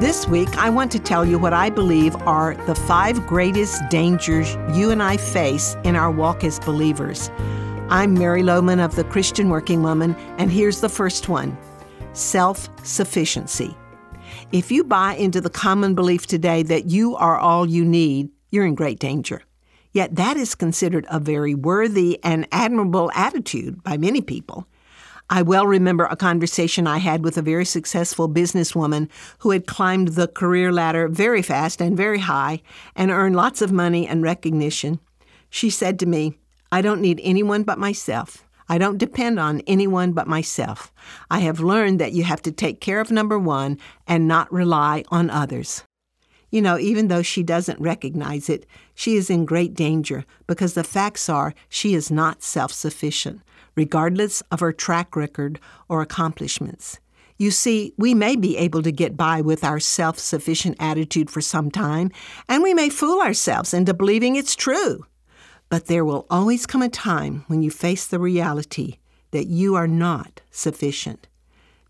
This week, I want to tell you what I believe are the five greatest dangers you and I face in our walk as believers. I'm Mary Lowman of the Christian Working Woman, and here's the first one self sufficiency. If you buy into the common belief today that you are all you need, you're in great danger. Yet that is considered a very worthy and admirable attitude by many people. I well remember a conversation I had with a very successful businesswoman who had climbed the career ladder very fast and very high and earned lots of money and recognition. She said to me, I don't need anyone but myself. I don't depend on anyone but myself. I have learned that you have to take care of number one and not rely on others. You know, even though she doesn't recognize it, she is in great danger because the facts are she is not self sufficient regardless of her track record or accomplishments. You see, we may be able to get by with our self sufficient attitude for some time, and we may fool ourselves into believing it's true. But there will always come a time when you face the reality that you are not sufficient.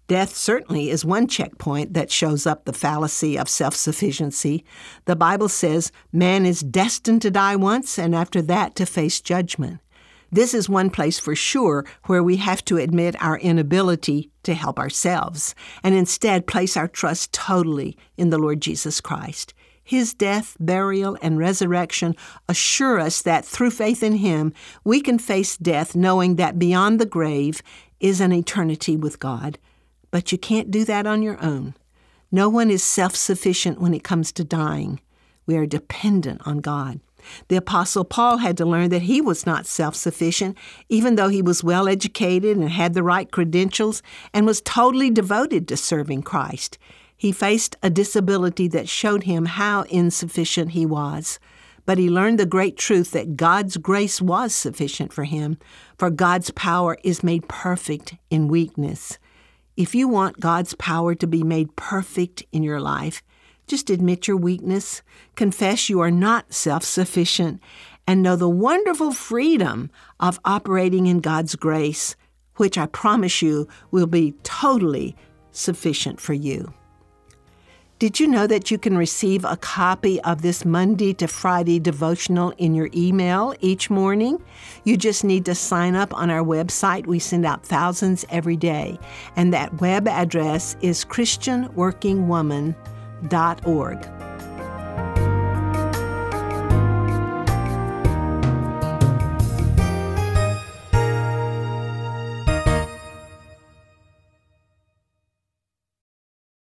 Death certainly is one checkpoint that shows up the fallacy of self sufficiency. The Bible says man is destined to die once and after that to face judgment. This is one place for sure where we have to admit our inability to help ourselves and instead place our trust totally in the Lord Jesus Christ. His death, burial, and resurrection assure us that through faith in Him, we can face death knowing that beyond the grave is an eternity with God. But you can't do that on your own. No one is self sufficient when it comes to dying. We are dependent on God. The Apostle Paul had to learn that he was not self sufficient, even though he was well educated and had the right credentials and was totally devoted to serving Christ. He faced a disability that showed him how insufficient he was. But he learned the great truth that God's grace was sufficient for him, for God's power is made perfect in weakness. If you want God's power to be made perfect in your life, just admit your weakness, confess you are not self sufficient, and know the wonderful freedom of operating in God's grace, which I promise you will be totally sufficient for you. Did you know that you can receive a copy of this Monday to Friday devotional in your email each morning? You just need to sign up on our website. We send out thousands every day. And that web address is christianworkingwoman.com org.